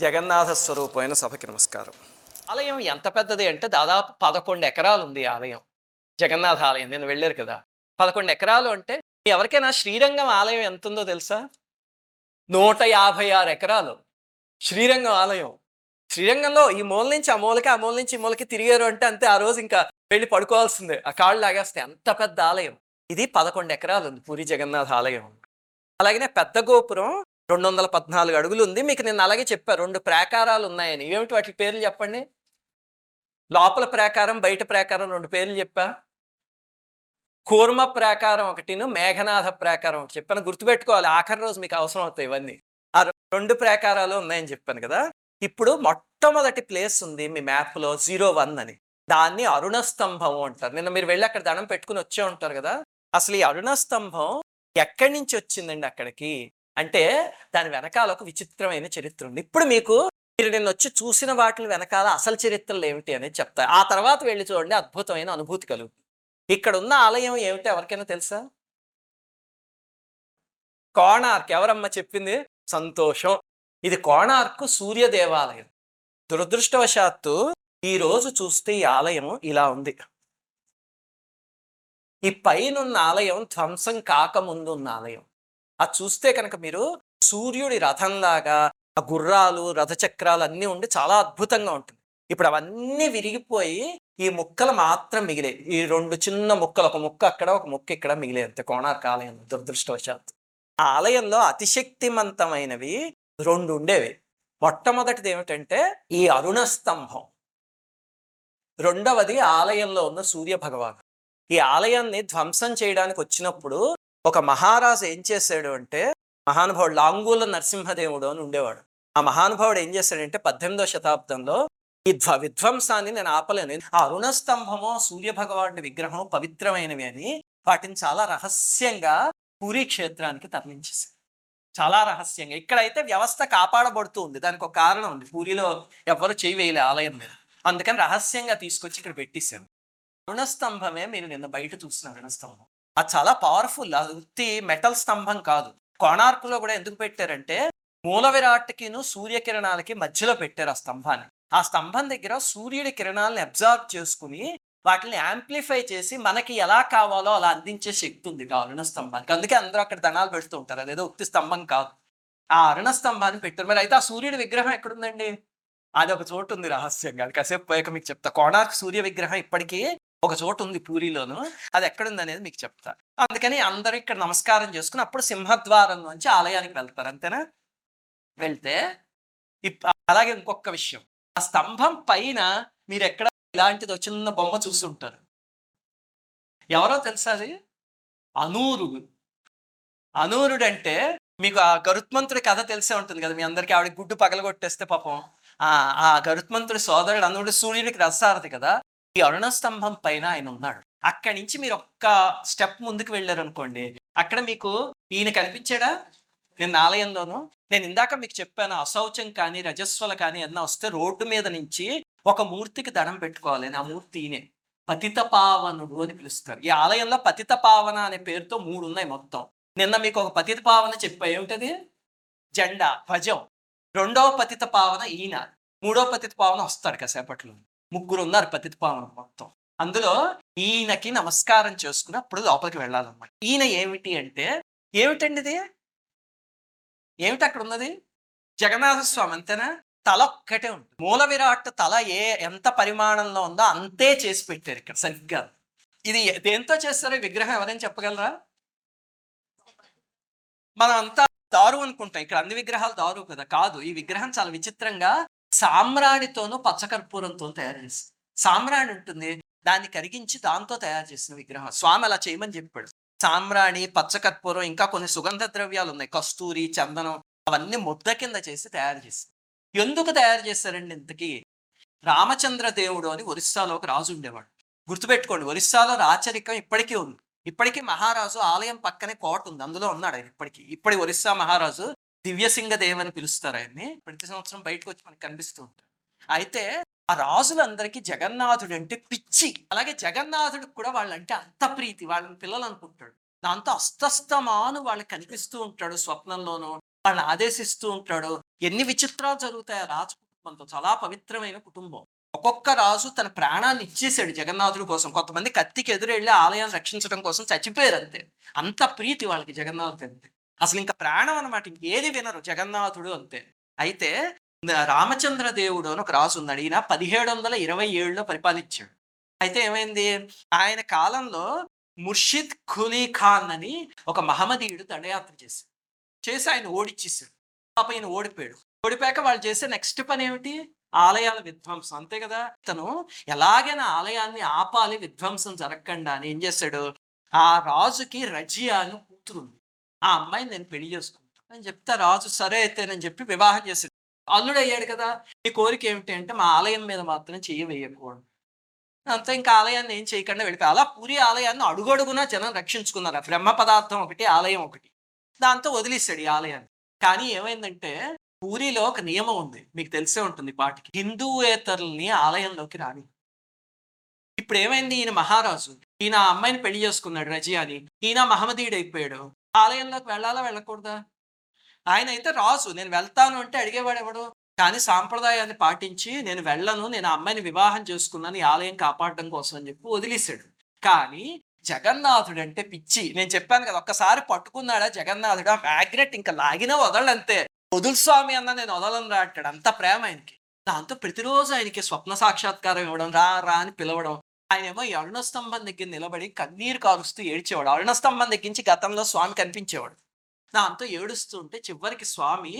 జగన్నాథ స్వరూపమైన సభకి నమస్కారం. ఆలయం ఎంత పెద్దది అంటే దాదాపు పదకొండు ఎకరాలు ఉంది ఆలయం. జగన్నాథ ఆలయం నేను వెళ్ళారు కదా. పదకొండు ఎకరాలు అంటే ఎవరికైనా శ్రీరంగం ఆలయం ఎంత ఉందో తెలుసా? నూట యాభై ఆరు ఎకరాలు. శ్రీరంగం ఆలయం. శ్రీరంగంలో ఈ మూల నుంచి ఆ మూలకి ఆ మూల నుంచి ఈ మూలకి తిరిగారు అంటే అంతే ఆ రోజు ఇంకా వెళ్ళి పడుకోవాల్సిందే. ఆ కాళ్ళు లాగేస్తే అంత పెద్ద ఆలయం. ఇది పదకొండు ఎకరాలు ఉంది పూరి జగన్నాథ ఆలయం. అలాగనే పెద్ద గోపురం రెండు వందల పద్నాలుగు అడుగులు ఉంది మీకు నేను అలాగే చెప్పా రెండు ప్రాకారాలు ఉన్నాయని. ఏమిటి వాటి పేర్లు చెప్పండి? లోపల ప్రాకారం బయట ప్రాకారం రెండు పేర్లు చెప్పా. కూర్మ ప్రాకారం ఒకటిను మేఘనాథ ప్రాకారం ఒకటి చెప్పాను. గుర్తుపెట్టుకోవాలి ఆఖరి రోజు మీకు అవసరం అవుతాయి ఇవన్నీ. ఆ రెండు ప్రాకారాలు ఉన్నాయని చెప్పాను కదా. ఇప్పుడు మొట్టమొదటి ప్లేస్ ఉంది మీ మ్యాప్లో జీరో వన్ అని. దాన్ని అరుణ స్తంభం అంటారు. నిన్న మీరు వెళ్ళి అక్కడ దండం పెట్టుకుని వచ్చే ఉంటారు కదా. అసలు ఈ అరుణ స్తంభం ఎక్కడి నుంచి వచ్చిందండి అక్కడికి? అంటే దాని వెనకాల ఒక విచిత్రమైన చరిత్ర ఉంది. ఇప్పుడు మీకు మీరు నేను వచ్చి చూసిన వాటి వెనకాల అసలు చరిత్రలు ఏమిటి అనేది చెప్తారు ఆ తర్వాత వెళ్ళి చూడండి అద్భుతమైన అనుభూతి కలుగు ఇక్కడ ఉన్న ఆలయం ఏమిటి ఎవరికైనా తెలుసా? కోణార్క్. ఎవరమ్మ చెప్పింది? సంతోషం. ఇది కోణార్క్ సూర్య దేవాలయం. దురదృష్టవశాత్తు ఈ రోజు చూస్తే ఈ ఆలయం ఇలా ఉంది. ఈ పైనున్న ఆలయం ధ్వంసం కాకముందు ఉన్న ఆలయం. అది చూస్తే కనుక మీరు సూర్యుడి రథంలాగా ఆ గుర్రాలు రథచక్రాలు అన్నీ ఉండి చాలా అద్భుతంగా ఉంటుంది. ఇప్పుడు అవన్నీ విరిగిపోయి ఈ ముక్కలు మాత్రం మిగిలే. ఈ రెండు చిన్న ముక్కలు ఒక ముక్క అక్కడ ఒక ముక్క ఇక్కడ మిగిలే అంతే. కోణార్క ఆలయం దురదృష్టవశాత్తు. ఆ ఆలయంలో అతిశక్తిమంతమైనవి రెండు ఉండేవి. మొట్టమొదటిది ఏమిటంటే ఈ అరుణ స్తంభం రెండవది ఆలయంలో ఉన్న సూర్య భగవాన్ ఈ ఆలయాన్ని ధ్వంసం చేయడానికి వచ్చినప్పుడు ఒక మహారాజు ఏం చేశాడు అంటే మహానుభావుడు లాంగూల నరసింహదేవుడు అని ఉండేవాడు. ఆ మహానుభావుడు ఏం చేశాడంటే పద్దెనిమిదవ శతాబ్దంలో ఈ ధ్వ విధ్వంసాన్ని నేను ఆపలేను. ఆ అరుణ స్తంభము సూర్య విగ్రహం పవిత్రమైనవి అని వాటిని చాలా రహస్యంగా పూరీ క్షేత్రానికి తరలించేశారు చాలా రహస్యంగా. ఇక్కడైతే వ్యవస్థ కాపాడబడుతూ ఉంది. దానికి ఒక కారణం ఉంది. పూరిలో ఎవరు చేయి వేయలే ఆలయం మీద. అందుకని రహస్యంగా తీసుకొచ్చి ఇక్కడ పెట్టేశారు. రుణస్తంభమే మీరు నిన్న బయట చూసిన రుణస్తంభం. అది చాలా పవర్ఫుల్ అది ఉత్తి మెటల్ స్తంభం కాదు. కోణార్కులో కూడా ఎందుకు పెట్టారంటే మూల విరాట్కిను సూర్యకిరణాలకి మధ్యలో పెట్టారు ఆ స్తంభాన్ని. ఆ స్తంభం దగ్గర సూర్యుడి కిరణాలను అబ్జార్బ్ చేసుకుని వాటిని యాంప్లిఫై చేసి మనకి ఎలా కావాలో అలా అందించే శక్తి ఉంది ఆ అరుణ స్తంభానికి. అందుకే అందరూ అక్కడ దండాలు పెడుతూ ఉంటారు. అదేదో ఉత్తి స్తంభం కాదు. ఆ అరుణ స్తంభాన్ని పెట్టారు. మరి అయితే ఆ సూర్యుడి విగ్రహం ఎక్కడుందండి? అది ఒక చోటు ఉంది రహస్యంగా. అది కాసేపు పోయాక మీకు చెప్తా. కోణార్క్ సూర్య విగ్రహం ఇప్పటికీ ఒక చోటు ఉంది పూరిలోను అది ఎక్కడుంది అనేది మీకు చెప్తా. అందుకని అందరూ ఇక్కడ నమస్కారం చేసుకుని అప్పుడు సింహద్వారం నుంచి ఆలయానికి వెళ్తారు అంతేనా? వెళ్తే ఇప్- అలాగే ఇంకొక విషయం. ఆ స్తంభం పైన మీరు ఎక్కడ ఇలాంటిది చిన్న బొమ్మ చూస్తుంటారు ఎవరో తెలుసా అది? అనూరుడు. అనూరుడు అంటే మీకు ఆ గరుత్మంతుడి కథ తెలిసే ఉంటుంది కదా మీ అందరికీ ఆవిడ గుడ్డు పగలగొట్టేస్తే పాపం. ఆ ఆ గరుత్మంతుడి సోదరుడు అనూరుడు సూర్యుడికి రసారది కదా. ఈ అరుణ స్తంభం పైన ఆయన ఉన్నాడు. అక్కడి నుంచి మీరు ఒక్క స్టెప్ ముందుకు వెళ్ళారు అనుకోండి అక్కడ మీకు ఈయన కనిపించాడా? నేను ఆలయంలోను నేను ఇందాక మీకు చెప్పాను అశౌచం కానీ రజస్వల కానీ ఏదన్నా వస్తే రోడ్డు మీద నుంచి ఒక మూర్తికి దండం పెట్టుకోవాలి. ఆ మూర్తి ఈయనే. పతిత పావనుడు అని పిలుస్తారు. ఈ ఆలయంలో పతిత పావన అనే పేరుతో మూడు ఉన్నాయి మొత్తం. నిన్న మీకు ఒక పతిత పావన చెప్పా. ఏమిటది? జెండా ధ్వజం. రెండవ పతిత పావన ఈయన. మూడో పతిత పావన వస్తాడు కాసేపట్లో. ముగ్గురు ఉన్నారు పతిత మొత్తం. అందులో ఈయనకి నమస్కారం చేసుకుని అప్పుడు లోపలికి వెళ్ళాలన్నమాట. ఈయన ఏమిటి అంటే ఏమిటండి ఇది? ఏమిటి అక్కడ ఉన్నది? జగన్నాథ స్వామి అంతేనా? తల ఒక్కటే ఉంటుంది. మూల విరాట్ తల ఏ ఎంత పరిమాణంలో ఉందో అంతే చేసి పెట్టారు ఇక్కడ సరిగ్గా. ఇది దేంతో చేస్తారు విగ్రహం? ఎవరైనా చెప్పగలరా? మనం అంతా దారు అనుకుంటాం. ఇక్కడ అన్ని విగ్రహాలు దారు కదా. కాదు ఈ విగ్రహం చాలా విచిత్రంగా సామ్రాణితోనూ పచ్చకర్పూరంతో తయారు చేసి సామ్రాణి ఉంటుంది దాన్ని కరిగించి దాంతో తయారు చేసిన విగ్రహం. స్వామి అలా చేయమని చెప్పాడు. సామ్రాణి పచ్చకర్పూరం ఇంకా కొన్ని సుగంధ ద్రవ్యాలు ఉన్నాయి. కస్తూరి చందనం అవన్నీ ముద్ద కింద చేసి తయారు చేస్తారు ఎందుకు తయారు చేశారండి ఇంతకీ? రామచంద్ర దేవుడు అని ఒరిస్సాలో ఒక రాజు ఉండేవాడు. గుర్తుపెట్టుకోండి ఒరిస్సాలో రాచరికం ఇప్పటికీ ఉంది. ఇప్పటికీ మహారాజు ఆలయం పక్కనే కోట ఉంది. అందులో ఉన్నాడు ఆయన ఇప్పటికీ. ఇప్పటి ఒరిస్సా మహారాజు దివ్యసింగదేవ్ అని పిలుస్తారు ఆయన్ని. ప్రతి సంవత్సరం బయటకు వచ్చి మనకి కనిపిస్తూ ఉంటారు. అయితే ఆ రాజులందరికీ జగన్నాథుడు అంటే పిచ్చి. అలాగే జగన్నాథుడికి కూడా వాళ్ళంటే అంత ప్రీతి. వాళ్ళని పిల్లలు అనుకుంటాడు దాంతో అస్తస్తమాను వాళ్ళకి కనిపిస్తూ ఉంటాడు స్వప్నంలోనూ. వాళ్ళని ఆదేశిస్తూ ఉంటాడు. ఎన్ని విచిత్రాలు జరుగుతాయి ఆ రాజు కుటుంబంతో చాలా పవిత్రమైన కుటుంబం. ఒక్కొక్క రాజు తన ప్రాణాన్ని ఇచ్చేసాడు జగన్నాథుడి కోసం. కొంతమంది కత్తికి ఎదురెళ్ళి ఆలయాన్ని రక్షించడం కోసం చచ్చిపోయారు అంతే. అంత ప్రీతి వాళ్ళకి జగన్నాథుడు అంతే అసలు ఇంకా ప్రాణం అనమాట ఇంకేది వినరు జగన్నాథుడు అంతే. అయితే రామచంద్ర దేవుడు అని ఒక రాసు ఉన్నాడు. ఈయన పదిహేడు వందల ఇరవై ఏడులో పరిపాలించాడు. అయితే ఏమైంది? ఆయన కాలంలో ముర్షిద్ ఖులీ ఖాన్ అని ఒక మహమ్మదీయుడు దండయాత్ర చేశాడు. చేసి ఆయన ఓడిచ్చేసాడు పాప ఈయన ఓడిపోయాడు. ఓడిపోయాక వాళ్ళు చేసే నెక్స్ట్ పని ఏమిటి ఆలయాల విధ్వంసం. అంతే కదా? తను ఎలాగైనా ఆలయాన్ని ఆపాలి విధ్వంసం జరగకుండా అని ఏం చేశాడు ఆ రాజుకి రజియా అని కూతురు ఉంది. ఆ అమ్మాయిని నేను పెళ్ళి చేసుకుంటాను అని చెప్తే రాజు సరే అయితేనని చెప్పి వివాహం చేశాడు అల్లుడు అయ్యాడు కదా ఈ కోరిక ఏమిటి అంటే మా ఆలయం మీద మాత్రం చెయ్యి వేయకూడదు. అంతా ఇంకా ఆలయాన్ని ఏం చేయకుండా వెళ్ళిపోయి అలా పూరి ఆలయాన్ని అడుగడుగునా జనం రక్షించుకున్నారు. ఆ బ్రహ్మ పదార్థం ఒకటి ఆలయం ఒకటి. దాంతో వదిలేశాడు ఈ ఆలయాన్ని. కానీ ఏమైందంటే పూరిలో ఒక నియమం ఉంది. మీకు తెలిసే ఉంటుంది పాటికి. హిందూయేతరుల్ని ఆలయంలోకి రాని ఇప్పుడు ఏమైంది? ఈయన మహారాజు. ఈయన అమ్మాయిని పెళ్ళి చేసుకున్నాడు రజియాని. ఈయన మహమ్మదీయుడు అయిపోయాడు ఆలయంలోకి వెళ్ళాలా వెళ్ళకూడదా? ఆయన అయితే రాజు నేను వెళ్తాను అంటే అడిగేవాడు ఎవడు. కానీ సాంప్రదాయాన్ని పాటించి నేను వెళ్ళను నేను ఆ అమ్మాయిని వివాహం చేసుకున్నాను ఈ ఆలయం కాపాడడం కోసం అని చెప్పి వదిలేశాడు. కానీ జగన్నాథుడు అంటే పిచ్చి. నేను చెప్పాను కదా ఒక్కసారి పట్టుకున్నాడా జగన్నాథుడు? ఆ మ్యాగ్నెట్ ఇంకా లాగినా వదలంతే. వదులు స్వామి అన్న నేను వదలను రాటాడు అంత ప్రేమ ఆయనకి. దాంతో ప్రతిరోజు ఆయనకి స్వప్న సాక్షాత్కారం ఇవ్వడం రా రా అని పిలవడం. ఆయనేమో ఈ దగ్గర నిలబడి కన్నీరు కారుస్తూ ఏడ్చేవాడు. అరుణస్తంభం దగ్గర దగ్గరించి గతంలో స్వామి కనిపించేవాడు. దాంతో ఏడుస్తూ ఉంటే చివరికి స్వామి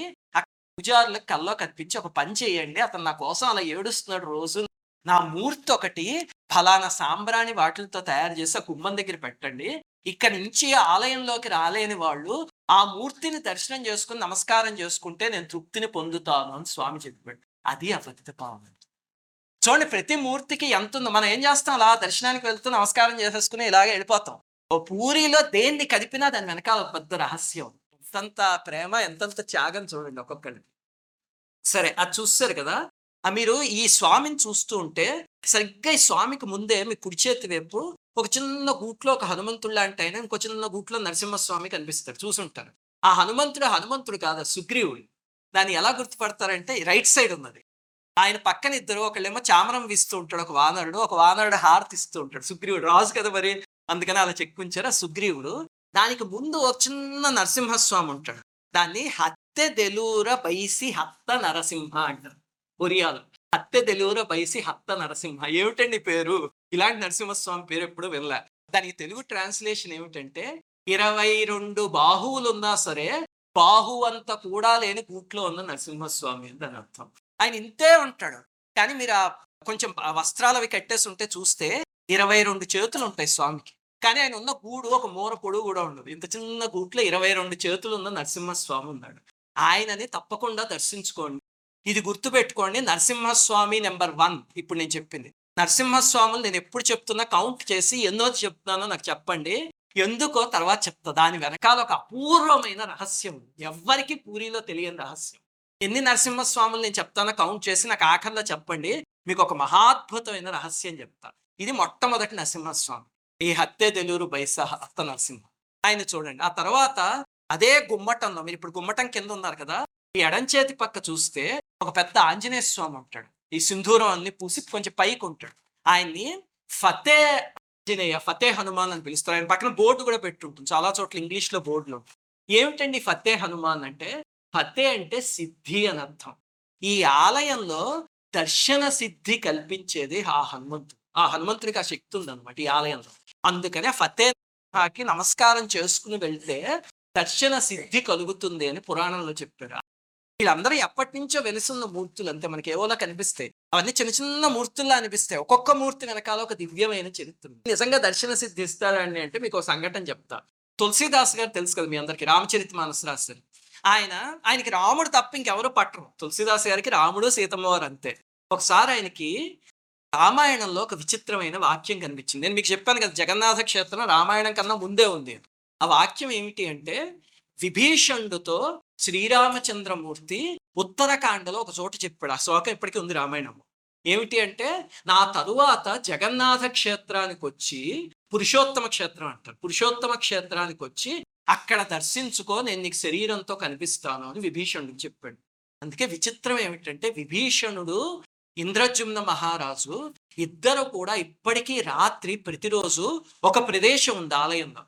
పూజారులకు కల్లో కనిపించి ఒక పని చేయండి అతను నా కోసం అలా ఏడుస్తున్నాడు రోజు. నా మూర్తి ఒకటి ఫలానా సాంబ్రాణి వాటిలతో తయారు చేసి ఆ గుమ్మం దగ్గర పెట్టండి. ఇక్కడ నుంచి ఆలయంలోకి రాలేని వాళ్ళు ఆ మూర్తిని దర్శనం చేసుకుని నమస్కారం చేసుకుంటే నేను తృప్తిని పొందుతాను అని స్వామి చెప్పాడు. అది అపతిత పావన చూడండి ప్రతి మూర్తికి ఎంత ఉందో మనం ఏం చేస్తాం? అలా దర్శనానికి వెళ్తూ నమస్కారం చేసేసుకుని ఇలాగే వెళ్ళిపోతాం. ఓ పూరిలో దేన్ని కదిపినా దాని వెనకాల ఒక పెద్ద రహస్యం. ఎంతంత ప్రేమ ఎంతంత త్యాగం చూడండి ఒక్కొక్కరిని సరే అది చూస్తారు కదా. ఆ మీరు ఈ స్వామిని చూస్తూ ఉంటే సరిగ్గా ఈ స్వామికి ముందే మీ కుడి చేతి వైపు ఒక చిన్న గూట్లో ఒక హనుమంతుడు లాంటి ఆయన ఇంకో చిన్న గూట్లో నరసింహస్వామి కనిపిస్తాడు. చూసుంటారు. ఆ హనుమంతుడు హనుమంతుడు కాదు సుగ్రీవుడు. దాన్ని ఎలా గుర్తుపడతారంటే రైట్ సైడ్ ఉన్నది. ఆయన పక్కన ఇద్దరు ఒకళ్ళేమో చామరం వీస్తూ ఉంటాడు ఒక వానరుడు ఒక వానరుడు హారతి ఇస్తూ ఉంటాడు. సుగ్రీవుడు రాజు కదా మరి? అందుకని అలా చెక్కుంచారు ఆ సుగ్రీవుడు. దానికి ముందు ఒక చిన్న నరసింహస్వామి ఉంటాడు. దాన్ని హత్తె దెలూర బైసి హత్త నరసింహ అంటారు. ఒరియాలు. హత్తె దెలూర బైసి హత్త నరసింహ. ఏమిటండి పేరు? ఇలాంటి నరసింహస్వామి పేరు ఎప్పుడు వినలే. దానికి తెలుగు ట్రాన్స్లేషన్ ఏమిటంటే ఇరవై రెండు బాహువులు ఉన్నా సరే బాహు అంత కూడా లేని కూట్లో ఉన్న నరసింహస్వామి అని దాని అర్థం. ఆయన ఇంతే ఉంటాడు. కానీ మీరు ఆ కొంచెం వస్త్రాలవి వస్త్రాలు అవి కట్టేసి ఉంటే చూస్తే ఇరవై రెండు చేతులు ఉంటాయి స్వామికి. కానీ ఆయన ఉన్న గూడు ఒక మూర పొడుగు కూడా ఉండదు. ఇంత చిన్న గూట్లో ఇరవై రెండు చేతులు ఉన్న నరసింహస్వామి ఉన్నాడు. ఆయనని తప్పకుండా దర్శించుకోండి. ఇది గుర్తుపెట్టుకోండి నరసింహస్వామి నెంబర్ వన్ ఇప్పుడు నేను చెప్పింది. నరసింహస్వాములు నేను ఎప్పుడు చెప్తున్నా కౌంట్ చేసి ఎన్నో చెప్తున్నానో నాకు చెప్పండి. ఎందుకో తర్వాత చెప్తా. దాని వెనకాల ఒక అపూర్వమైన రహస్యం ఎవ్వరికీ పూరిలో తెలియని రహస్యం. ఎన్ని నరసింహస్వాములు నేను చెప్తానో కౌంట్ చేసి నాకు ఆఖరిలో చెప్పండి. మీకు ఒక మహాద్భుతమైన రహస్యం చెప్తా. ఇది మొట్టమొదటి నరసింహస్వామి. ఈ హత్య తెలుగురు బైసహ అత్త నరసింహ. ఆయన చూడండి. ఆ తర్వాత అదే గుమ్మటంలో మీరు ఇప్పుడు గుమ్మటం కింద ఉన్నారు కదా ఈ ఎడం చేతి పక్క చూస్తే ఒక పెద్ద ఆంజనేయ స్వామి ఉంటాడు. ఈ సింధూరం అన్ని పూసి కొంచెం పైకి ఉంటాడు. ఆయన్ని ఫతే ఆంజనేయ ఫతే హనుమాన్ అని పిలుస్తారు. ఆయన పక్కన బోర్డు కూడా పెట్టుంటుంది చాలా చోట్ల ఇంగ్లీష్లో బోర్డులు ఉంటాయి. ఏమిటండి ఫతే హనుమాన్ అంటే? ఫతే అంటే సిద్ధి అని అర్థం ఈ ఆలయంలో దర్శన సిద్ధి కల్పించేది ఆ హనుమంతుడు. ఆ హనుమంతుడికి ఆ శక్తి ఉందన్నమాట ఈ ఆలయంలో. అందుకనే ఫతే కి నమస్కారం చేసుకుని వెళ్తే దర్శన సిద్ధి కలుగుతుంది అని పురాణంలో చెప్పారు. వీళ్ళందరూ ఎప్పటి నుంచో వెలుసున్న మూర్తులు అంతే మనకి ఏవోలా కనిపిస్తాయి. అవన్నీ చిన్న చిన్న మూర్తుల్లా అనిపిస్తాయి. ఒక్కొక్క మూర్తి వెనకాల ఒక దివ్యమైన చరిత్ర నిజంగా దర్శన సిద్ధి ఇస్తారని అంటే మీకు ఒక సంఘటన చెప్తా. తులసీదాస్ గారు తెలుసు కదా మీ అందరికి రామచరిత మానసు రాశారు. ఆయన ఆయనకి రాముడు తప్ప ఇంకెవరు పట్టరు. తులసిదాస్ గారికి రాముడు సీతమ్మ వారు అంతే. ఒకసారి ఆయనకి రామాయణంలో ఒక విచిత్రమైన వాక్యం కనిపించింది. నేను మీకు చెప్పాను కదా జగన్నాథ క్షేత్రం రామాయణం కన్నా ముందే ఉంది. ఆ వాక్యం ఏమిటి అంటే విభీషణుడితో శ్రీరామచంద్రమూర్తి ఉత్తరకాండలో ఒక చోట చెప్పాడు. ఆ శ్లోకం ఇప్పటికీ ఉంది రామాయణం ఏమిటి అంటే నా తరువాత జగన్నాథ క్షేత్రానికి వచ్చి పురుషోత్తమ క్షేత్రం అంటారు. పురుషోత్తమ క్షేత్రానికి వచ్చి అక్కడ దర్శించుకో నేను నీకు శరీరంతో కనిపిస్తాను అని విభీషణుడికి చెప్పాడు. అందుకే విచిత్రం ఏమిటంటే విభీషణుడు ఇంద్రజుమ్న మహారాజు ఇద్దరు కూడా ఇప్పటికీ రాత్రి ప్రతిరోజు ఒక ప్రదేశం ఉంది ఆలయంలో. ఆ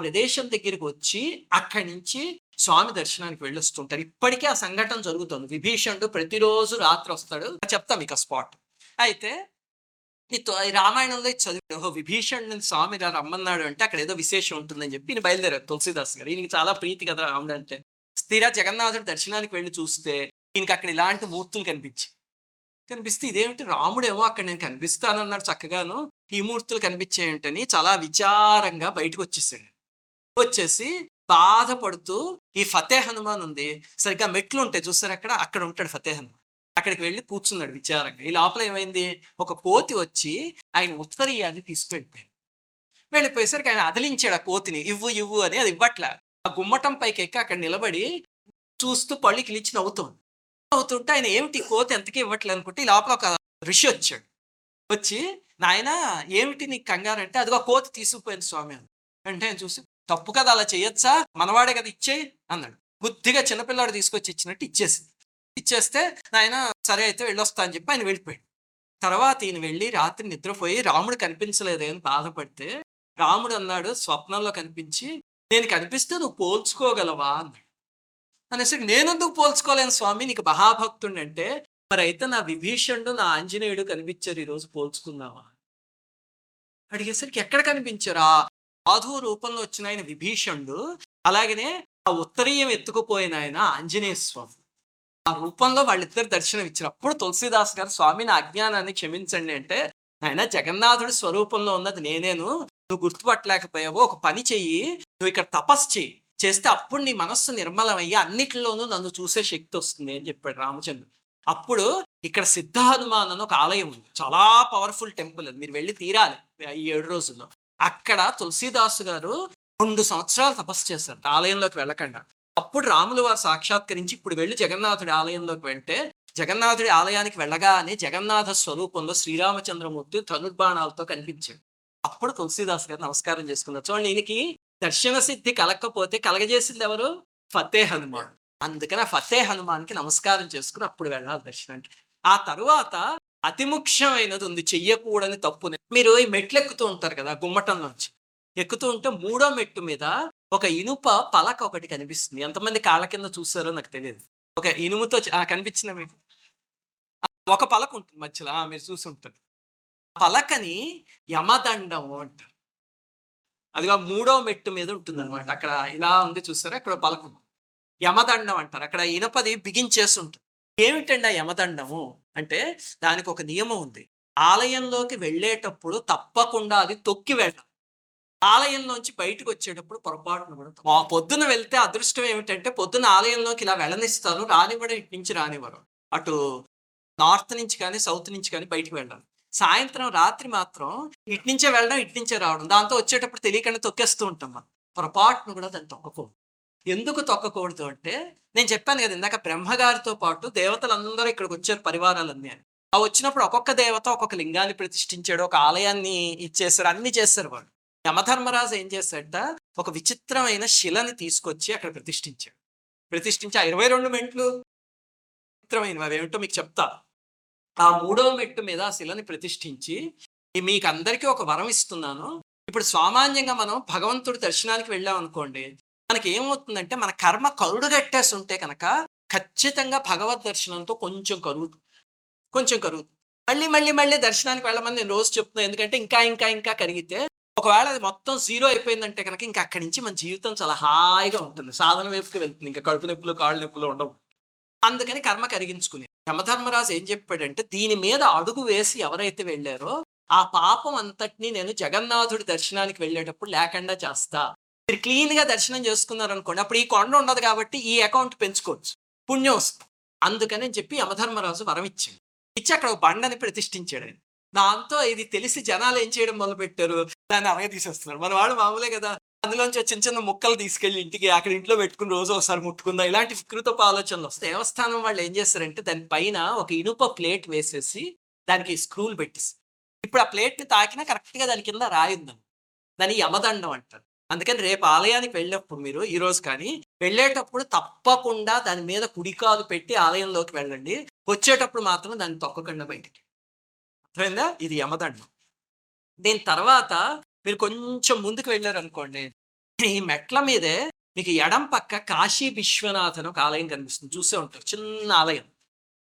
ప్రదేశం దగ్గరికి వచ్చి అక్కడి నుంచి స్వామి దర్శనానికి వెళ్ళొస్తుంటారు. ఇప్పటికీ ఆ సంఘటన జరుగుతుంది. విభీషణుడు ప్రతిరోజు రాత్రి వస్తాడు. చెప్తా మీకు ఆ స్పాట్. అయితే రామాయణంలో ఇది చదివి ఓహో విభీషణుని స్వామి రమ్మన్నాడు అంటే అక్కడ ఏదో విశేషం ఉంటుందని చెప్పి నేను బయలుదేరారు తులసిదాస్ గారు. ఈయనకి చాలా ప్రీతి కదా రాముడు అంటే. స్థిర జగన్నాథుడు దర్శనానికి వెళ్ళి చూస్తే ఈయనకి అక్కడ ఇలాంటి మూర్తులు కనిపించి కనిపిస్తే ఇదేమిటి? రాముడేమో అక్కడ నేను కనిపిస్తానన్నాడు చక్కగాను. ఈ మూర్తులు కనిపించేయంటని చాలా విచారంగా బయటకు వచ్చేసాడు. వచ్చేసి బాధపడుతూ ఈ ఫతే హనుమాన్ ఉంది సరిగ్గా మెట్లు ఉంటాయి చూస్తారు అక్కడ? అక్కడ ఉంటాడు ఫతే హనుమాన్. అక్కడికి వెళ్ళి కూర్చున్నాడు విచారంగా. ఈ లోపల ఏమైంది? ఒక కోతి వచ్చి ఆయన ఉత్తరీయాన్ని తీసుకువెళ్ళిపోయింది వెళ్ళిపోయేసరికి ఆయన అదిలించాడు ఆ కోతిని ఇవ్వు ఇవ్వు అని అది ఇవ్వట్లా. ఆ గుమ్మటం పైకి ఎక్కి అక్కడ నిలబడి చూస్తూ పళ్ళు కిలిచి నవ్వుతుంది. నవ్వుతుంటే ఆయన ఏమిటి కోతి ఎంతకీ ఇవ్వట్లే అనుకుంటే ఈ లోపల ఒక ఋషి వచ్చాడు. వచ్చి నాయన ఏమిటి నీకు కంగారు అంటే అదిగో కోతి తీసుకుపోయింది స్వామి అని అంటే ఆయన చూసి తప్పు కదా అలా చేయొచ్చా? మనవాడే కదా ఇచ్చే అన్నాడు. బుద్ధిగా చిన్నపిల్లాడు తీసుకొచ్చి ఇచ్చినట్టు ఇచ్చేసింది. ఇచ్చేస్తే నాయన సరే అయితే వెళ్ళొస్తా అని చెప్పి ఆయన వెళ్ళిపోయాడు. తర్వాత ఈయన వెళ్ళి రాత్రి నిద్రపోయి రాముడు కనిపించలేదే అని బాధపడితే రాముడు అన్నాడు స్వప్నంలో కనిపించి నేను కనిపిస్తే నువ్వు పోల్చుకోగలవా అన్నాడు. అనేసరికి నేనెందుకు పోల్చుకోలేను స్వామి? నీకు మహాభక్తుడు అంటే మరి అయితే నా విభీషణుడు నా ఆంజనేయుడు కనిపించారు ఈరోజు పోల్చుకుందామా? అడిగేసరికి ఎక్కడ కనిపించారు? ఆ సాధు రూపంలో వచ్చిన ఆయన విభీషణుడు అలాగనే ఆ ఉత్తరీయం ఎత్తుకుపోయిన ఆయన ఆంజనేయ స్వామి. ఆ రూపంలో వాళ్ళిద్దరు దర్శనం ఇచ్చారు అప్పుడు తులసిదాస్ గారు స్వామి నా అజ్ఞానాన్ని క్షమించండి అంటే ఆయన జగన్నాథుడి స్వరూపంలో ఉన్నది నేనేను. నువ్వు గుర్తుపట్టలేకపోయావు. ఒక పని చెయ్యి. నువ్వు ఇక్కడ తపస్సు చెయ్యి. చేస్తే అప్పుడు నీ మనస్సు నిర్మలమయ్యి అన్నిటిలోనూ నన్ను చూసే శక్తి వస్తుంది అని చెప్పాడు రామచంద్రుడు. అప్పుడు ఇక్కడ సిద్ధ హనుమాన్ అని ఒక ఆలయం ఉంది. చాలా పవర్ఫుల్ టెంపుల్ అది. మీరు వెళ్ళి తీరాలి ఈ ఏడు రోజుల్లో. అక్కడ తులసీదాసు గారు రెండు సంవత్సరాలు తపస్సు చేశారు. ఆలయంలోకి వెళ్ళకుండా. అప్పుడు రాములు వారు సాక్షాత్కరించి ఇప్పుడు వెళ్ళి జగన్నాథుడి ఆలయంలోకి వెళ్తే జగన్నాథుడి ఆలయానికి వెళ్ళగానే జగన్నాథ స్వరూపంలో శ్రీరామచంద్రమూర్తి ధనుర్బాణాలతో కనిపించాడు. అప్పుడు తులసీదాస్ గారు నమస్కారం చేసుకున్నారు. చూడండి ఈయనకి దర్శన సిద్ధి కలగకపోతే కలగజేసింది ఎవరు? ఫతే హనుమాన్. అందుకని ఆ ఫతే హనుమాన్కి నమస్కారం చేసుకుని అప్పుడు వెళ్ళాలి దర్శనానికి ఆ తరువాత అతి ముఖ్యమైనది ఉంది చెయ్యకూడని తప్పుని. మీరు ఈ మెట్లు ఎక్కుతూ ఉంటారు కదా గుమ్మటంలోంచి. ఎక్కుతూ ఉంటే మూడో మెట్టు మీద ఒక ఇనుప పలక ఒకటి కనిపిస్తుంది. ఎంతమంది కాళ్ళ కింద చూస్తారో నాకు తెలియదు. ఒక ఇనుముతో కనిపించిన మీకు? ఒక పలక ఉంటుంది మధ్యలో. మీరు చూసుంటారు పలకని యమదండం అంటారు. అది మూడో మెట్టు మీద ఉంటుంది అనమాట అక్కడ ఇలా ఉంది చూస్తారా? అక్కడ పలక యమదండం అంటారు. అక్కడ ఇనపది బిగించేసి ఉంటుంది. ఏమిటండి ఆ యమదండము? అంటే దానికి ఒక నియమం ఉంది. ఆలయంలోకి వెళ్ళేటప్పుడు తప్పకుండా అది తొక్కి వెళ్ళాలి. ఆలయంలోంచి బయటకు వచ్చేటప్పుడు పొరపాటున కూడా పొద్దున వెళ్తే అదృష్టం ఏమిటంటే పొద్దున ఆలయంలోకి ఇలా వెళ్ళనిస్తారు రానివ్వడం ఇటు నుంచి రానివ్వరు అటు నార్త్ నుంచి కానీ సౌత్ నుంచి కానీ బయటికి వెళ్ళాలి సాయంత్రం రాత్రి మాత్రం ఇటు నుంచే వెళ్ళడం ఇటు నుంచే రావడం దాంతో వచ్చేటప్పుడు తెలియకుండా తొక్కేస్తూ ఉంటాం మనం. పొరపాటును కూడా దాన్ని తొక్కకూడదు. ఎందుకు తొక్కకూడదు అంటే నేను చెప్పాను కదా ఇందాక బ్రహ్మగారితో పాటు దేవతలందరూ ఇక్కడికి వచ్చారు పరివారాలన్నీ అని. ఆ వచ్చినప్పుడు ఒక్కొక్క దేవత ఒక్కొక్క లింగాన్ని ప్రతిష్ఠించాడు ఒక ఆలయాన్ని ఇచ్చేసారు అన్ని చేశారు వాడు యమధర్మరాజు ఏం చేశాడట ఒక విచిత్రమైన శిలని తీసుకొచ్చి అక్కడ ప్రతిష్ఠించాడు. ప్రతిష్ఠించి ఆ ఇరవై రెండు మెట్లు విచిత్రమైనవి అవేమిటో మీకు చెప్తా. ఆ మూడో మెట్టు మీద ఆ శిలని ప్రతిష్ఠించి మీకు అందరికీ ఒక వరం ఇస్తున్నాను. ఇప్పుడు సామాన్యంగా మనం భగవంతుడి దర్శనానికి వెళ్ళాం అనుకోండి మనకి ఏమవుతుందంటే మన కర్మ కరుడు కట్టేసి ఉంటే కనుక ఖచ్చితంగా భగవద్ దర్శనంతో కొంచెం కరువు కొంచెం కరువు. మళ్ళీ మళ్ళీ మళ్ళీ దర్శనానికి వెళ్ళమని నేను రోజు చెప్తున్నాను ఎందుకంటే ఇంకా ఇంకా ఇంకా కరిగితే ఒకవేళ అది మొత్తం జీరో అయిపోయిందంటే కనుక ఇంకా అక్కడి నుంచి మన జీవితం చాలా హాయిగా ఉంటుంది. సాధన వైపుకి వెళ్తుంది. ఇంకా కడుపు నొప్పులు కాళ్ళు నొప్పులు ఉండవు. అందుకని కర్మ కరిగించుకుని యమధర్మరాజు ఏం చెప్పాడంటే దీని మీద అడుగు వేసి ఎవరైతే వెళ్ళారో ఆ పాపం అంతటిని నేను జగన్నాథుడి దర్శనానికి వెళ్ళేటప్పుడు లేకుండా చేస్తా. మీరు క్లీన్గా దర్శనం చేసుకున్నారు అనుకోండి అప్పుడు ఈ కొండ ఉండదు కాబట్టి ఈ అకౌంట్ పెంచుకోవచ్చు. పుణ్యం వస్తుంది. అందుకని చెప్పి యమధర్మరాజు వరం ఇచ్చాడు. ఇచ్చి అక్కడ ఒక బండని ప్రతిష్ఠించాడు దాంతో ఇది తెలిసి జనాలు ఏం చేయడం మొదలుపెట్టారు? దాన్ని అలాగే తీసేస్తున్నారు. మన వాళ్ళు మామూలే కదా అందులోంచి చిన్న చిన్న ముక్కలు తీసుకెళ్ళి ఇంటికి అక్కడ ఇంట్లో పెట్టుకుని రోజు ఒకసారి ముట్టుకుందాం? ఇలాంటి వికృతపు ఆలోచనలు వస్తాయి. దేవస్థానం వాళ్ళు ఏం చేస్తారంటే దాని పైన ఒక ఇనుప ప్లేట్ వేసేసి దానికి స్క్రూలు పెట్టేసి ఇప్పుడు ఆ ప్లేట్ తాకినా కరెక్ట్గా దాని కింద రాయుందని దాని యమదండం అంటారు. అందుకని రేపు ఆలయానికి వెళ్ళినప్పుడు మీరు ఈరోజు కానీ వెళ్ళేటప్పుడు తప్పకుండా దాని మీద కుడికాలు పెట్టి ఆలయంలోకి వెళ్ళండి. వచ్చేటప్పుడు మాత్రం దాన్ని తొక్కకుండా బయటికి. అర్థమైందా? ఇది యమదండం. దీని తర్వాత మీరు కొంచెం ముందుకు వెళ్ళారు అనుకోండి ఈ మెట్ల మీదే మీకు ఎడం పక్క కాశీ విశ్వనాథ్ అని ఒక ఆలయం కనిపిస్తుంది. చూసే ఉంటారు. చిన్న ఆలయం.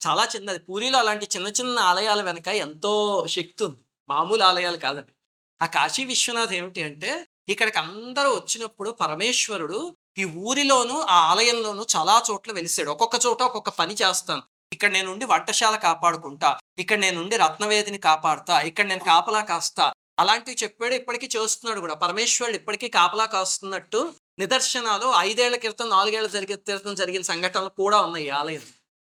చాలా చిన్నది. పూరిలో అలాంటి చిన్న చిన్న ఆలయాల వెనక ఎంతో శక్తి ఉంది. మామూలు ఆలయాలు కాదండి. ఆ కాశీ విశ్వనాథ్ ఏమిటి అంటే ఇక్కడికి అందరూ వచ్చినప్పుడు పరమేశ్వరుడు ఈ ఊరిలోను ఆ ఆలయంలోనూ చాలా చోట్ల వెలిసాడు. ఒక్కొక్క చోట ఒక్కొక్క పని చేస్తాను. ఇక్కడ నేనుండి వంటశాల కాపాడుకుంటా. ఇక్కడ నేనుండి రత్నవేదిని కాపాడుతా. ఇక్కడ నేను కాపలా కాస్తా. అలాంటివి చెప్పాడు ఇప్పటికీ చేస్తున్నాడు కూడా. పరమేశ్వరుడు ఇప్పటికీ కాపలా కాస్తున్నట్టు నిదర్శనాలు ఐదేళ్ళ క్రితం నాలుగేళ్ళ జరిగే క్రితం జరిగిన సంఘటనలు కూడా ఉన్నాయి ఆలయం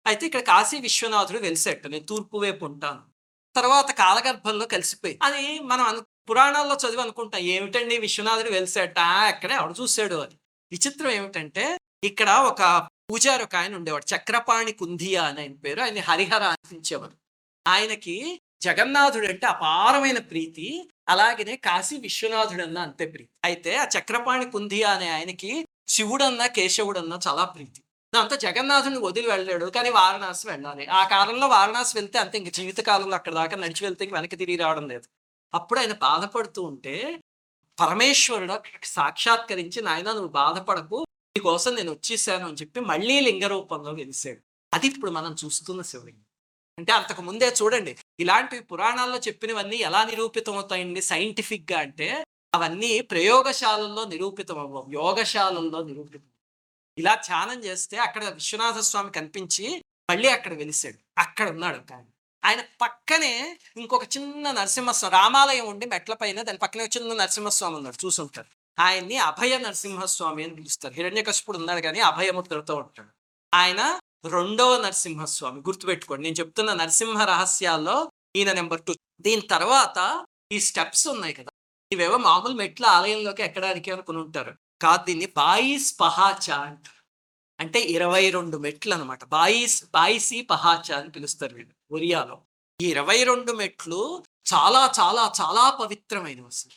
అయితే ఇక్కడ కాశీ విశ్వనాథుడు వెలిసేట్టు నేను తూర్పు వైపు ఉంటాను. తర్వాత కాలగర్భంలో కలిసిపోయి. అది మనం అను పురాణాల్లో చదివి అనుకుంటాం. ఏమిటండి విశ్వనాథుడు వెలిసేట ఎక్కడే ఆవిడ చూశాడు అని. విచిత్రం ఏమిటంటే ఇక్కడ ఒక పూజారి ఒక ఆయన ఉండేవాడు. చక్రపాణి కుంధియా అని ఆయన పేరు. ఆయన హరిహర అనిపించేవారు ఆయనకి జగన్నాథుడు అంటే అపారమైన ప్రీతి అలాగనే కాశీ విశ్వనాథుడు అన్న అంతే ప్రీతి. అయితే ఆ చక్రపాణి కుంధియా అనే ఆయనకి శివుడన్నా కేశవుడన్నా చాలా ప్రీతి. దాంతో జగన్నాథుని వదిలి వెళ్ళాడు కానీ వారణాసి వెళ్ళాలి. ఆ కాలంలో వారణాసి వెళ్తే అంతే ఇంక జీవితకాలంలో అక్కడ దాకా నడిచి వెళ్తే ఇంక వెనక్కి తిరిగి రావడం లేదు. అప్పుడు ఆయన బాధపడుతూ ఉంటే పరమేశ్వరుడు సాక్షాత్కరించి నాయన నువ్వు బాధపడకు నీకోసం నేను వచ్చేసాను అని చెప్పి మళ్ళీ లింగ రూపంలో వెలిసాడు అది ఇప్పుడు మనం చూస్తున్న శివలింగం. అంటే అంతకు ముందే చూడండి ఇలాంటివి పురాణాల్లో చెప్పినవన్నీ ఎలా నిరూపితం అవుతాయండి అంటే అవన్నీ ప్రయోగశాలల్లో నిరూపితం అవ్వవు యోగశాలల్లో నిరూపితం ఇలా ధ్యానం చేస్తే అక్కడ విశ్వనాథ స్వామి కనిపించి మళ్ళీ అక్కడ వెలిసాడు. అక్కడ ఉన్నాడు ఆయన. ఆయన పక్కనే ఇంకొక చిన్న నరసింహస్వామి రామాలయం ఉండి మెట్ల పైన దాని పక్కనే చిన్న నరసింహస్వామి ఉన్నాడు చూసుంటారు ఆయన్ని అభయ నరసింహస్వామి అని పిలుస్తారు. హిరణ్యకశిపుడు ఉన్నాడు కానీ అభయముద్రతో ఉంటాడు. ఆయన రెండవ నరసింహస్వామి. గుర్తుపెట్టుకోండి నేను చెప్తున్న నరసింహ రహస్యాల్లో ఈయన నెంబర్ టూ. దీని తర్వాత ఈ స్టెప్స్ ఉన్నాయి కదా. ఇవేవో మామూలు మెట్ల ఆలయంలోకి ఎక్కడానికి అనుకుని ఉంటారు. కాదు దీన్ని బాయిస్ పహాచా అంటారు. అంటే ఇరవై రెండు మెట్లు అనమాట బాయిస్ బాయిసి పహాచా అని పిలుస్తారు వీళ్ళు ఒరియాలో. ఈ ఇరవై రెండు మెట్లు చాలా చాలా చాలా పవిత్రమైనవి అసలు.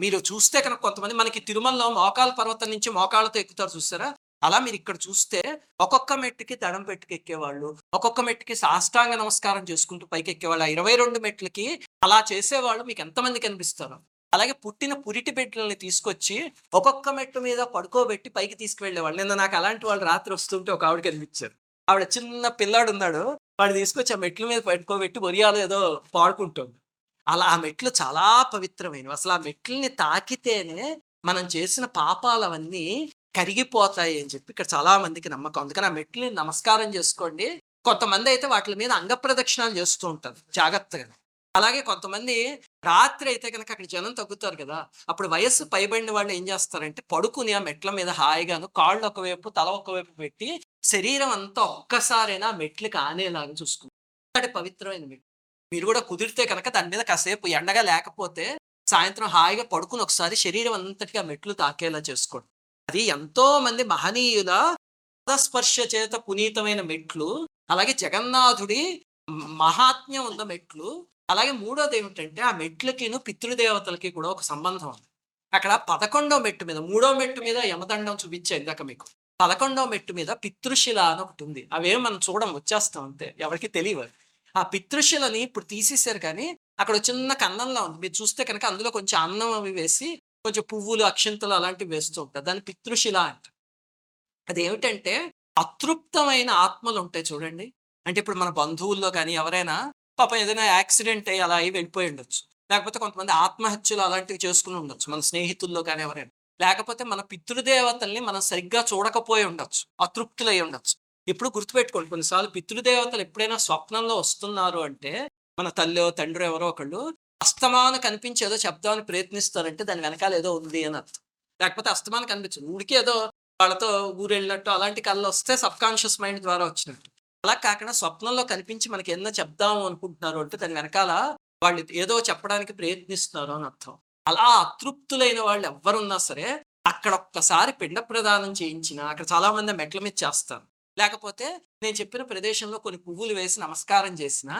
మీరు చూస్తే కనుక కొంతమంది మనకి తిరుమలలో మోకాల పర్వతం నుంచి మోకాళ్ళతో ఎక్కుతారు చూస్తారా అలా మీరు ఇక్కడ చూస్తే ఒక్కొక్క మెట్టుకి దడం పెట్టుకు ఎక్కేవాళ్ళు ఒక్కొక్క మెట్టుకి సాష్టాంగ నమస్కారం చేసుకుంటూ పైకి ఎక్కేవాళ్ళు ఆ ఇరవై రెండు మెట్లకి అలా చేసేవాళ్ళు మీకు ఎంతమంది కనిపిస్తారు? అలాగే పుట్టిన పురిటి బిడ్డల్ని తీసుకొచ్చి ఒక్కొక్క మెట్టు మీద పడుకోబెట్టి పైకి తీసుకువెళ్ళేవాళ్ళు. నిన్న నాకు అలాంటి వాళ్ళు రాత్రి వస్తుంటే ఒక ఆవిడ కనిపించారు. ఆవిడ చిన్న పిల్లాడు ఉన్నాడు. వాడు తీసుకొచ్చి ఆ మెట్ల మీద పడుకోబెట్టి ఒరియాలో ఏదో పాడుకుంటుంది. అలా ఆ మెట్లు చాలా పవిత్రమైనవి. అసలు ఆ మెట్లని తాకితేనే మనం చేసిన పాపాలవన్నీ కరిగిపోతాయి అని చెప్పి ఇక్కడ చాలా మందికి నమ్మకం. అందుకని ఆ మెట్లని నమస్కారం చేసుకోండి. కొంతమంది అయితే వాటి మీద అంగ ప్రదక్షిణాలు చేస్తూ ఉంటారు జాగ్రత్తగా. అలాగే కొంతమంది రాత్రి అయితే కనుక అక్కడ జనం తగ్గుతారు కదా అప్పుడు వయస్సు పైబడిన వాళ్ళు ఏం చేస్తారంటే పడుకుని ఆ మెట్ల మీద హాయిగాను కాళ్ళు ఒకవైపు తల ఒకవైపు పెట్టి శరీరం అంతా ఒక్కసారైనా ఆ మెట్లకి ఆనేలాగా చూసుకుంటారు. పవిత్రమైన మెట్లు. మీరు కూడా కుదిరితే కనుక దాని మీద కాసేపు ఎండగా లేకపోతే సాయంత్రం హాయిగా పడుకుని ఒకసారి శరీరం అంతటిగా మెట్లు తాకేలా చేసుకోండి. అది ఎంతో మంది మహనీయుల స్పర్శ చేత పునీతమైన మెట్లు అలాగే జగన్నాథుడి మహాత్మ్యం ఉన్న మెట్లు. అలాగే మూడోది ఏమిటంటే ఆ మెట్లకిను పితృదేవతలకి కూడా ఒక సంబంధం ఉంది. అక్కడ పదకొండో మెట్టు మీద మూడో మెట్టు మీద యమదండం చూపించాను ఇందాక మీకు. పదకొండో మెట్టు మీద పితృశిల అని ఒకటి ఉంది. అవేం మనం చూడడం వచ్చేస్తాం అంతే. ఎవరికి తెలియదు ఆ పితృశిలని ఇప్పుడు తీసేశారు కానీ అక్కడ చిన్న కన్నంలో ఉంది. మీరు చూస్తే కనుక అందులో కొంచెం అన్నం అవి వేసి కొంచెం పువ్వులు అక్షింతలు అలాంటివి వేస్తూ ఉంటారు. దాన్ని పితృశిల అంట అది ఏమిటంటే అతృప్తమైన ఆత్మలు ఉంటాయి చూడండి. అంటే ఇప్పుడు మన బంధువుల్లో కానీ ఎవరైనా పాపం ఏదైనా యాక్సిడెంట్ అయ్యి అలా అయి వెళ్ళిపోయి ఉండొచ్చు. లేకపోతే కొంతమంది ఆత్మహత్యలు అలాంటివి చేసుకుని ఉండొచ్చు. మన స్నేహితుల్లో కానీ ఎవరైనా. లేకపోతే మన పితృదేవతల్ని మనం సరిగ్గా చూడకపోయి ఉండొచ్చు. అతృప్తులై ఉండొచ్చు. ఇప్పుడు గుర్తుపెట్టుకోండి. కొన్నిసార్లు పితృదేవతలు ఎప్పుడైనా స్వప్నంలో వస్తున్నారు అంటే మన తల్లి తండ్రి ఎవరో ఒకళ్ళు అస్తమాన కనిపించి ఏదో చెప్దామని ప్రయత్నిస్తారంటే దాని వెనకాల ఏదో ఉంది అని అర్థం. లేకపోతే అస్తమాన కనిపించదు. ఊరికి ఏదో వాళ్ళతో ఊరు వెళ్ళినట్టు అలాంటి కళ్ళు వస్తే సబ్ కాన్షియస్ మైండ్ ద్వారా వచ్చినట్టు. అలా కాకుండా స్వప్నంలో కనిపించి మనకి ఎన్నో చెప్దాము అనుకుంటున్నారు అంటే దాని వెనకాల వాళ్ళు ఏదో చెప్పడానికి ప్రయత్నిస్తున్నారు అని అర్థం. అలా అతృప్తులైన వాళ్ళు ఎవరున్నా సరే అక్కడ ఒక్కసారి పిండ ప్రదానం చేయించిన అక్కడ చాలా మంది మెట్ల మీద చేస్తారు. లేకపోతే నేను చెప్పిన ప్రదేశంలో కొన్ని పువ్వులు వేసి నమస్కారం చేసిన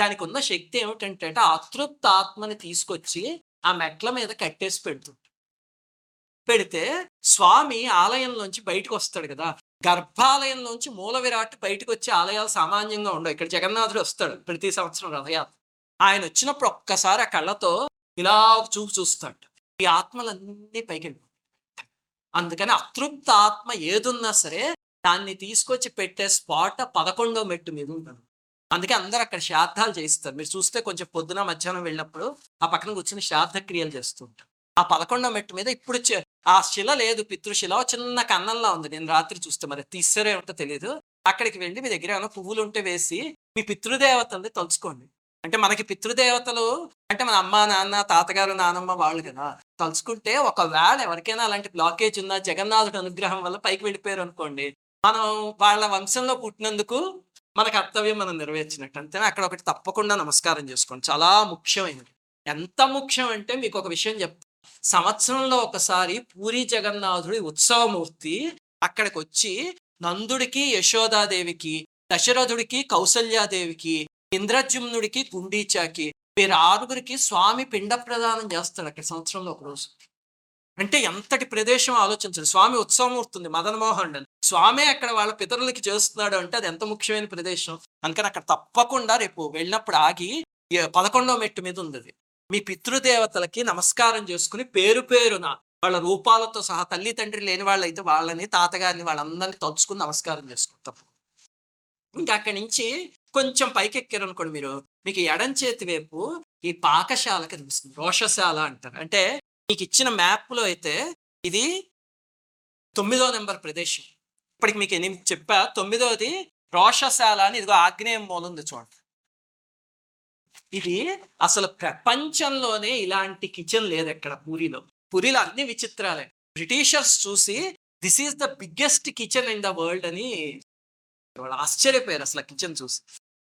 దానికి ఉన్న శక్తి ఏమిటంటే ఆ అతృప్త ఆత్మని తీసుకొచ్చి ఆ మెట్ల మీద కట్టేసి పెడుతుంది పెడితే స్వామి ఆలయంలోంచి బయటకు వస్తాడు కదా. గర్భాలయంలోంచి మూల విరాట్ బయటకు వచ్చే ఆలయాలు సామాన్యంగా ఉండవు. ఇక్కడ జగన్నాథుడు వస్తాడు ప్రతి సంవత్సరం రథయాత్ర. ఆయన వచ్చినప్పుడు ఒక్కసారి ఆ కళ్ళతో ఇలా ఒక చూపు చూస్తాడు. ఈ ఆత్మలన్నీ పైకి అందుకని అతృప్త ఆత్మ ఏదున్నా సరే దాన్ని తీసుకొచ్చి పెట్టే స్పాట్ పదకొండో మెట్టు మీద ఉంటుంది. అందుకే అందరు అక్కడ శ్రాద్ధాలు చేయిస్తారు. మీరు చూస్తే కొంచెం పొద్దున మధ్యాహ్నం వెళ్ళినప్పుడు ఆ పక్కన కూర్చుని శ్రాద్ధ క్రియలు చేస్తూ ఉంటారు. ఆ పదకొండో మెట్టు మీద ఇప్పుడు ఆ శిల లేదు పితృశిల చిన్న కన్నంలా ఉంది. నేను రాత్రి చూస్తే మరి తీసారో ఏమిటో తెలియదు అక్కడికి వెళ్ళి మీ దగ్గర ఏమైనా పువ్వులు ఉంటే వేసి మీ పితృదేవతల్ని తలుచుకోండి. అంటే మనకి పితృదేవతలు అంటే మన అమ్మ నాన్న తాతగారు నానమ్మ వాళ్ళు కదా తలుచుకుంటే ఒకవేళ ఎవరికైనా అలాంటి బ్లాకేజ్ ఉన్నా జగన్నాథుడు అనుగ్రహం వల్ల పైకి వెళ్ళిపోయారు అనుకోండి మనం వాళ్ళ వంశంలో పుట్టినందుకు మన కర్తవ్యం మనం నెరవేర్చినట్టు. అంతేనా? అక్కడ ఒకటి తప్పకుండా నమస్కారం చేసుకోండి. చాలా ముఖ్యమైనది. ఎంత ముఖ్యం అంటే మీకు ఒక విషయం చెప్తా. సంవత్సరంలో ఒకసారి పూరి జగన్నాథుడి ఉత్సవమూర్తి అక్కడికి వచ్చి నందుడికి యశోదాదేవికి దశరథుడికి కౌసల్యాదేవికి ఇంద్రజుమ్నుడికి గుండీచాకి వీరు ఆరుగురికి స్వామి పిండ ప్రదానం చేస్తాడు అక్కడ సంవత్సరంలో ఒక రోజు. అంటే ఎంతటి ప్రదేశం ఆలోచించండి స్వామి ఉత్సవమూర్తి ఉంది మదన్ మోహన్ అని. స్వామి అక్కడ వాళ్ళ పితరులకి చేస్తున్నాడు అంటే అది ఎంత ముఖ్యమైన ప్రదేశం? అందుకని అక్కడ తప్పకుండా రేపు వెళ్ళినప్పుడు ఆగి పదకొండో మెట్టు మీద ఉంది అది. మీ పితృదేవతలకి నమస్కారం చేసుకుని పేరు పేరున వాళ్ళ రూపాలతో సహా తల్లి తండ్రి లేని వాళ్ళైతే వాళ్ళని తాతగారిని వాళ్ళందరినీ తలుచుకుని నమస్కారం చేసుకుంటాం. ఇంకా అక్కడి నుంచి కొంచెం పైకెక్కారు అనుకోండి మీరు. మీకు ఎడం చేతి వైపు ఈ పాకశాల కనిపిస్తుంది రోషశాల అంటారు. అంటే మీకు ఇచ్చిన మ్యాప్లో అయితే ఇది తొమ్మిదో నెంబర్ ప్రదేశం. ఇప్పటికి మీకు ఎనిమిది చెప్పా తొమ్మిదోది రోషశాల అని ఇదిగో ఆగ్నేయం మూలంది చూడండి. ఇది అసలు ప్రపంచంలోనే ఇలాంటి కిచెన్ లేదు ఎక్కడ పూరిలో. పూరిలో అన్ని విచిత్రాలే. బ్రిటిషర్స్ చూసి this is the biggest kitchen in the world అని వాళ్ళు ఆశ్చర్యపోయారు అసలు కిచెన్ చూసి.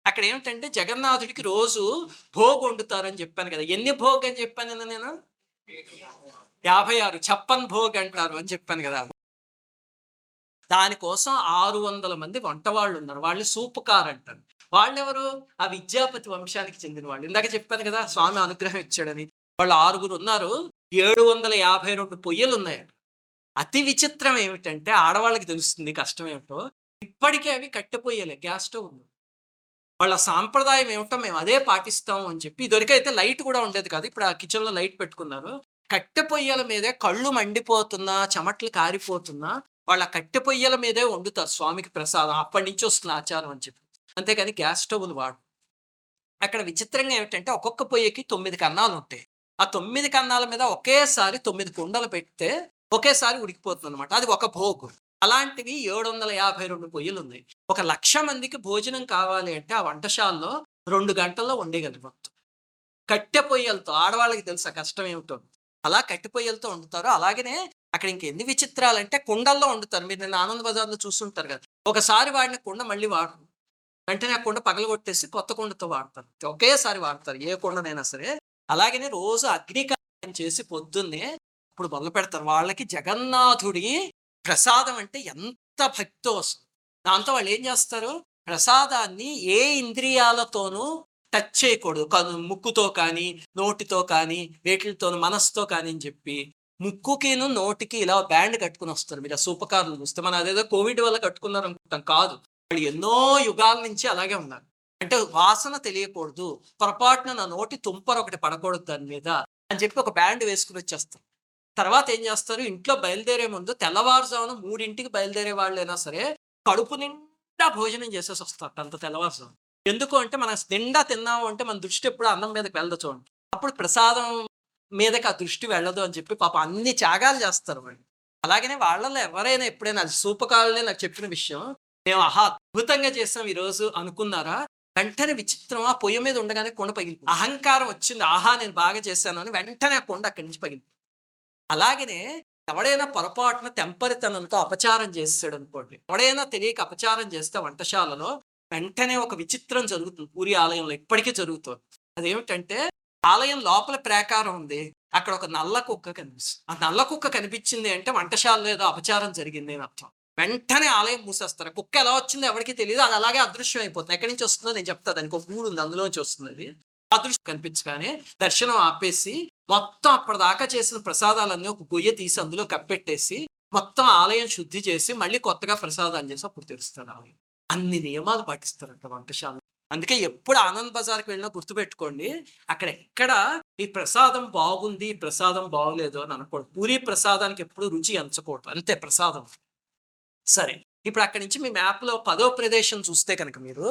అక్కడ ఏమిటంటే జగన్నాథుడికి రోజు భోగ్ వండుతారని చెప్పాను కదా. ఎన్ని భోగ్ అని చెప్పాను నేను? యాభై ఆరు చప్పన్ భోగ్ అంటారు అని చెప్పాను కదా. దానికోసం ఆరు వందల మంది వంట వాళ్ళు ఉన్నారు. వాళ్ళు సూపుకార్ అంటారు. వాళ్ళెవరు? ఆ విద్యాపతి వంశానికి చెందిన వాళ్ళు. ఇందాక చెప్పాను కదా స్వామి అనుగ్రహం ఇచ్చాడని. వాళ్ళు ఆరుగురు ఉన్నారు. ఏడు వందల యాభై రెండు పొయ్యలు ఉన్నాయి అతి విచిత్రం ఏమిటంటే ఆడవాళ్ళకి తెలుస్తుంది కష్టం ఏమిటో. ఇప్పటికే అవి కట్టె పొయ్యలే గ్యాస్ స్టవ్ ఉంది. వాళ్ళ సాంప్రదాయం ఏమిటో మేము అదే పాటిస్తాం అని చెప్పి ఇదివరకైతే లైట్ కూడా ఉండేది కాదు ఇప్పుడు ఆ కిచెన్లో లైట్ పెట్టుకున్నారు. కట్టె పొయ్యల మీదే కళ్ళు మండిపోతున్నా చెమట్లు కారిపోతున్నా వాళ్ళ కట్టె పొయ్యల మీదే వండుతారు స్వామికి ప్రసాదం. అప్పటి నుంచి వస్తున్న ఆచారం అని చెప్పి. అంతేకాని గ్యాస్ స్టవ్లు వాడు. అక్కడ విచిత్రంగా ఏమిటంటే ఒక్కొక్క పొయ్యికి తొమ్మిది కన్నాలు ఉంటాయి. ఆ తొమ్మిది కన్నాల మీద ఒకేసారి తొమ్మిది కుండలు పెడితే ఒకేసారి ఉడికిపోతుంది అనమాట అది ఒక భోగు. అలాంటివి ఏడు వందల యాభై రెండు పొయ్యిలు ఉన్నాయి ఒక లక్ష మందికి భోజనం కావాలి అంటే ఆ వంటశాలలో రెండు గంటల్లో వండేయగలరు కట్టె పొయ్యలతో ఆడవాళ్ళకి తెలుసా కష్టం ఏమిటో? అలా కట్టె పొయ్యలతో వండుతారు. అలాగనే అక్కడ ఇంకెన్ని విచిత్రాలు అంటే కుండల్లో వండుతారు. మీరు నేను ఆనంద బజార్లో చూస్తుంటారు కదా. ఒకసారి వాడిన కుండ మళ్ళీ వాడరు. వెంటనే ఆ కుండ పగలగొట్టేసి కొత్త కుండతో వాడతారు. ఒకేసారి వాడతారు. ఏ కుండనైనా సరే. అలాగనే రోజు అగ్నికార్యం చేసి పొద్దున్నే ఇప్పుడు మొదలు పెడతారు వాళ్ళకి జగన్నాథుడి ప్రసాదం అంటే ఎంత భక్తో వస్తుంది. దాంతో వాళ్ళు ఏం చేస్తారు? ప్రసాదాన్ని ఏ ఇంద్రియాలతోనూ టచ్ చేయకూడదు. ముక్కుతో కానీ నోటితో కానీ వేటితోనూ మనసుతో కానీ అని చెప్పి ముక్కుకిను నోటికి ఇలా బ్యాండ్ కట్టుకుని వస్తారు. మీరు ఆ సూపకారులు చూస్తే మనం అదేదో కోవిడ్ వల్ల కట్టుకున్నారు అనుకుంటాం. కాదు. వాళ్ళు ఎన్నో యుగాల నుంచి అలాగే ఉన్నారు. అంటే వాసన తెలియకూడదు. పొరపాటున నా నోటి తుంపర ఒకటి పడకూడదు దాని మీద అని చెప్పి ఒక బ్యాండ్ వేసుకుని వచ్చేస్తారు. తర్వాత ఏం చేస్తారు? ఇంట్లో బయలుదేరే ముందు తెల్లవారుజామున మూడింటికి బయలుదేరే వాళ్ళైనా సరే కడుపు నిండా భోజనం చేసేసి వస్తారు అంత తెల్లవారుజాము ఎందుకు అంటే మనం నిండా తిన్నాము అంటే మన దృష్టి ఎప్పుడు అన్నం మీదకి వెళ్ళదు చూడండి. అప్పుడు ప్రసాదం మీదకి ఆ దృష్టి వెళ్ళదు అని చెప్పి పాప అన్ని త్యాగాలు చేస్తారు వాళ్ళు. అలాగనే వాళ్ళలో ఎవరైనా ఎప్పుడైనా అది సూపకాలనే నాకు చెప్పిన విషయం మేము ఆహా అద్భుతంగా చేసాం ఈరోజు అనుకున్నారా? వెంటనే విచిత్రం ఆ పొయ్యి మీద ఉండగానే కొండ పగిలి అహంకారం వచ్చింది ఆహా నేను బాగా చేశాను అని వెంటనే ఆ కొండ అక్కడి నుంచి పగిలి అలాగనే ఎవడైనా పొరపాటున తెంపరితనంతో అపచారం చేస్తాడు అనుకోండి ఎవడైనా తెలియక అపచారం చేస్తే వంటశాలలో వెంటనే ఒక విచిత్రం జరుగుతుంది పూరి ఆలయంలో ఇప్పటికీ జరుగుతుంది. అదేమిటంటే ఆలయం లోపల ప్రాకారం ఉంది అక్కడ ఒక నల్ల కుక్క కనిపిస్తుంది. ఆ నల్ల కుక్క కనిపించింది అంటే వంటశాలలో ఏదో అపచారం జరిగింది అని అర్థం. వెంటనే ఆలయం మూసేస్తారు. కుక్క ఎలా వచ్చిందో ఎవరికి తెలియదు అది అలాగే అదృశ్యం అయిపోతుంది ఎక్కడి నుంచి వస్తుందో నేను చెప్తా దానికి ఒక గూడు ఉంది అందులోంచి వస్తుంది అది. అదృష్టం కనిపించగానే దర్శనం ఆపేసి మొత్తం అప్పటిదాకా చేసిన ప్రసాదాలన్నీ ఒక గొయ్య తీసి అందులో కప్పెట్టేసి మొత్తం ఆలయం శుద్ధి చేసి మళ్ళీ కొత్తగా ప్రసాదాలు చేసి అప్పుడు తెరుస్తారు ఆలయం. అన్ని నియమాలు పాటిస్తారంట వంటశాల అందుకే ఎప్పుడు ఆనంద్ బజార్కి వెళ్ళినా గుర్తుపెట్టుకోండి అక్కడ ఎక్కడ ఈ ప్రసాదం బాగుంది ఈ ప్రసాదం బాగలేదు అని అనకూడదు. పూరి ప్రసాదానికి ఎప్పుడు రుచి ఎంచకూడదు. అంతే ప్రసాదం. సరే ఇప్పుడు అక్కడి నుంచి మీ మ్యాప్లో పదో ప్రదేశం చూస్తే కనుక మీరు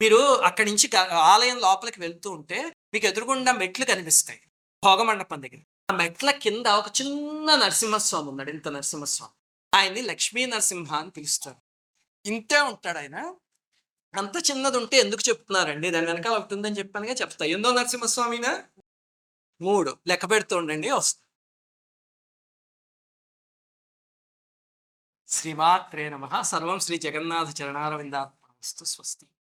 మీరు అక్కడి నుంచి ఆలయం లోపలికి వెళ్తూ ఉంటే మీకు ఎదురుగుండా మెట్లు కనిపిస్తాయి. భోగమండపం దగ్గర. ఆ మెట్ల కింద ఒక చిన్న నరసింహస్వామి ఉన్నాడు. ఇంత నరసింహస్వామి. ఆయన్ని లక్ష్మీ నరసింహ అని పిలుస్తారు. ఇంతే ఉంటాడు ఆయన. అంత చిన్నది ఉంటే ఎందుకు చెప్తున్నారండి? దాని వెనకాల ఒకటి ఉందని చెప్పానుగా చెప్తా. ఎందో నరసింహస్వామినా? మూడు. లెక్క పెడుతూ ఉండండి వస్తుంది శ్రీమాత్రే నమ. సర్వం శ్రీ జగన్నాథ చరణారవిందాత్మస్తు స్వస్తి.